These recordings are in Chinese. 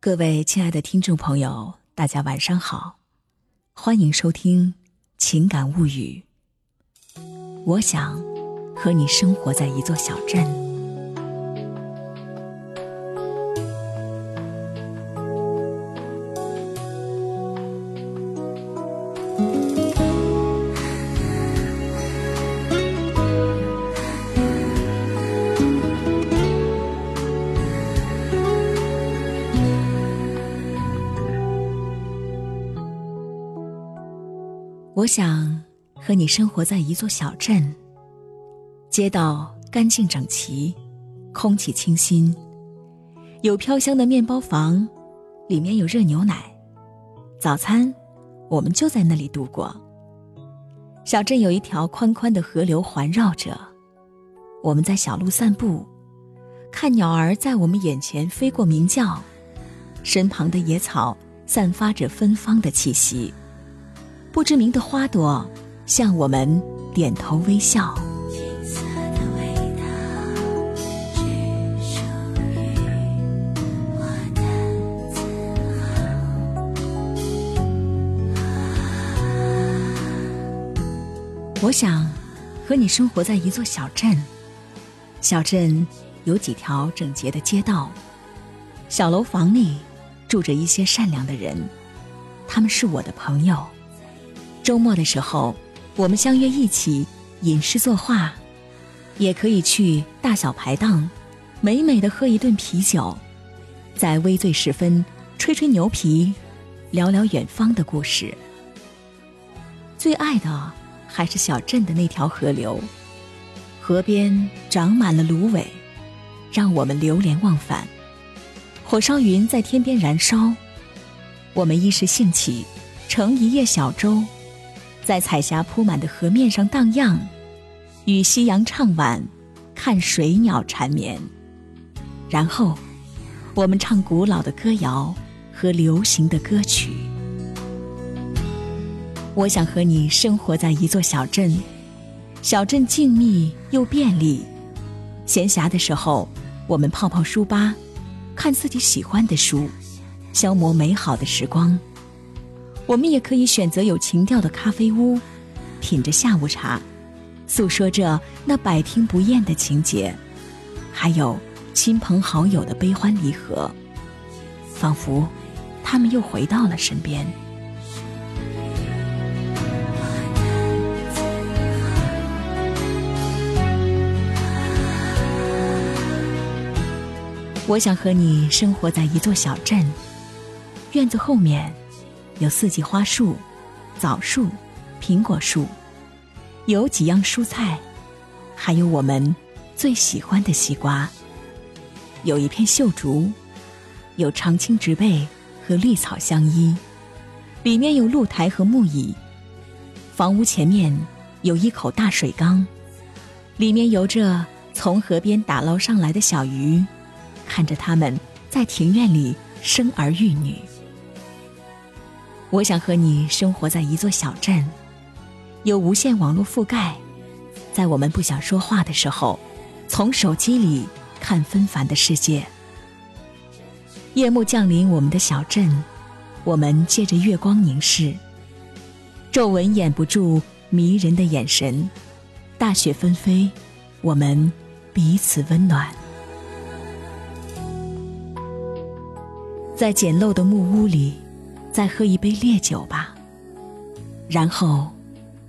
各位亲爱的听众朋友，大家晚上好，欢迎收听《情感物语》。我想和你生活在一座小镇。我想和你生活在一座小镇，街道干净整齐，空气清新，有飘香的面包房，里面有热牛奶，早餐我们就在那里度过。小镇有一条宽宽的河流环绕着，我们在小路散步，看鸟儿在我们眼前飞过鸣叫，身旁的野草散发着芬芳的气息。不知名的花朵向我们点头微笑。我想和你生活在一座小镇，小镇有几条整洁的街道，小楼房里住着一些善良的人，他们是我的朋友。周末的时候，我们相约一起吟诗作画，也可以去大小排档，美美的喝一顿啤酒，在微醉时分吹吹牛皮，聊聊远方的故事。最爱的还是小镇的那条河流，河边长满了芦苇，让我们流连忘返。火烧云在天边燃烧，我们一时兴起，乘一叶小舟。在彩霞铺满的河面上荡漾，与夕阳唱晚，看水鸟缠绵。然后，我们唱古老的歌谣和流行的歌曲。我想和你生活在一座小镇，小镇静谧又便利。闲暇的时候，我们泡泡书吧，看自己喜欢的书，消磨美好的时光。我们也可以选择有情调的咖啡屋，品着下午茶，诉说着那百听不厌的情节，还有亲朋好友的悲欢离合，仿佛他们又回到了身边。我想和你生活在一座小镇，院子后面。有四季花树、枣树、苹果树，有几样蔬菜，还有我们最喜欢的西瓜。有一片秀竹，有常青植被和绿草相依，里面有露台和木椅。房屋前面有一口大水缸，里面游着从河边打捞上来的小鱼，看着它们在庭院里生儿育女。我想和你生活在一座小镇，有无线网络覆盖，在我们不想说话的时候，从手机里看纷繁的世界。夜幕降临我们的小镇，我们借着月光凝视，皱纹掩不住迷人的眼神。大雪纷飞，我们彼此温暖，在简陋的木屋里。再喝一杯烈酒吧，然后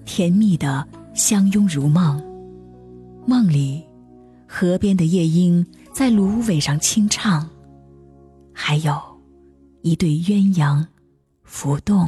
甜蜜的相拥如梦。梦里，河边的夜莺在芦苇上轻唱，还有一对鸳鸯浮动。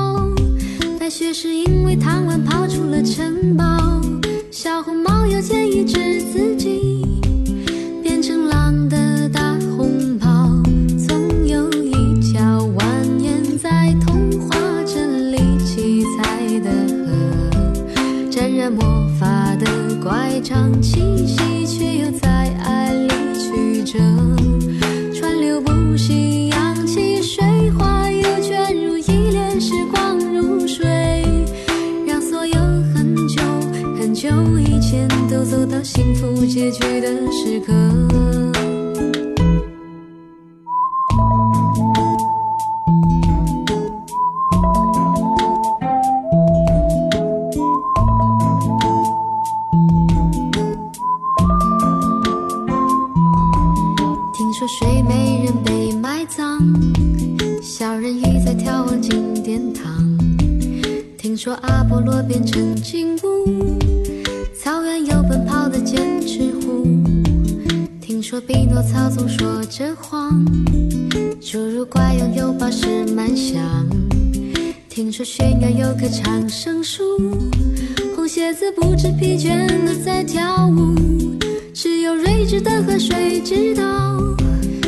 白雪是因为贪玩跑出了城堡。小红帽又建议治自己，变成狼的大红袍。总有一条蜿蜒在童话镇里七彩的河，沾染魔法的乖张气息，却又在爱里曲折。很久以前都走到幸福结局的时刻。听说睡美人被埋葬，小人鱼在眺望金殿堂。听说阿波罗变成金乌，总说着谎，侏儒怪拥有宝石满箱。听说悬崖有棵长生树，红鞋子不知疲倦的在跳舞。只有睿智的河水知道，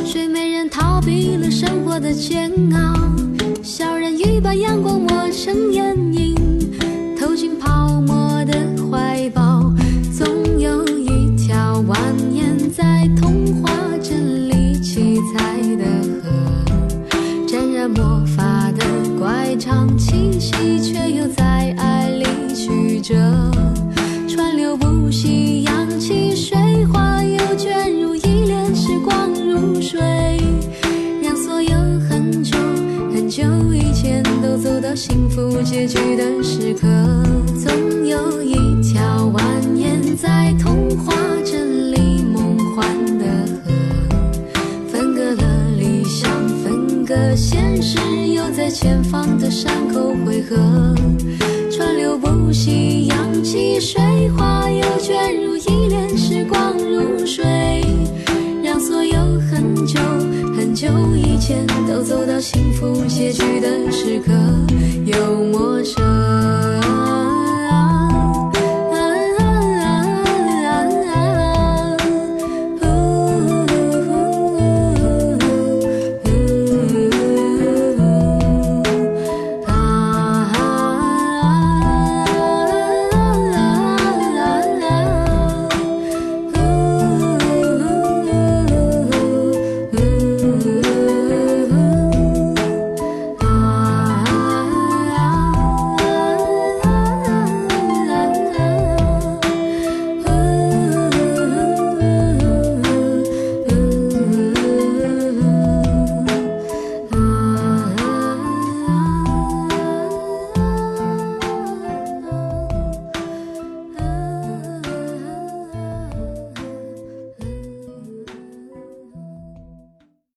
睡美人逃避了生活的煎熬，小人鱼把阳光抹成眼结局的时刻。总有一条蜿蜒在童话镇里梦幻的河，分隔了理想，分隔现实，又在前方的山口汇合。川流不息，扬起水花，又卷入一帘时光如水，让所有很久很久以前都走到幸福结局的时刻。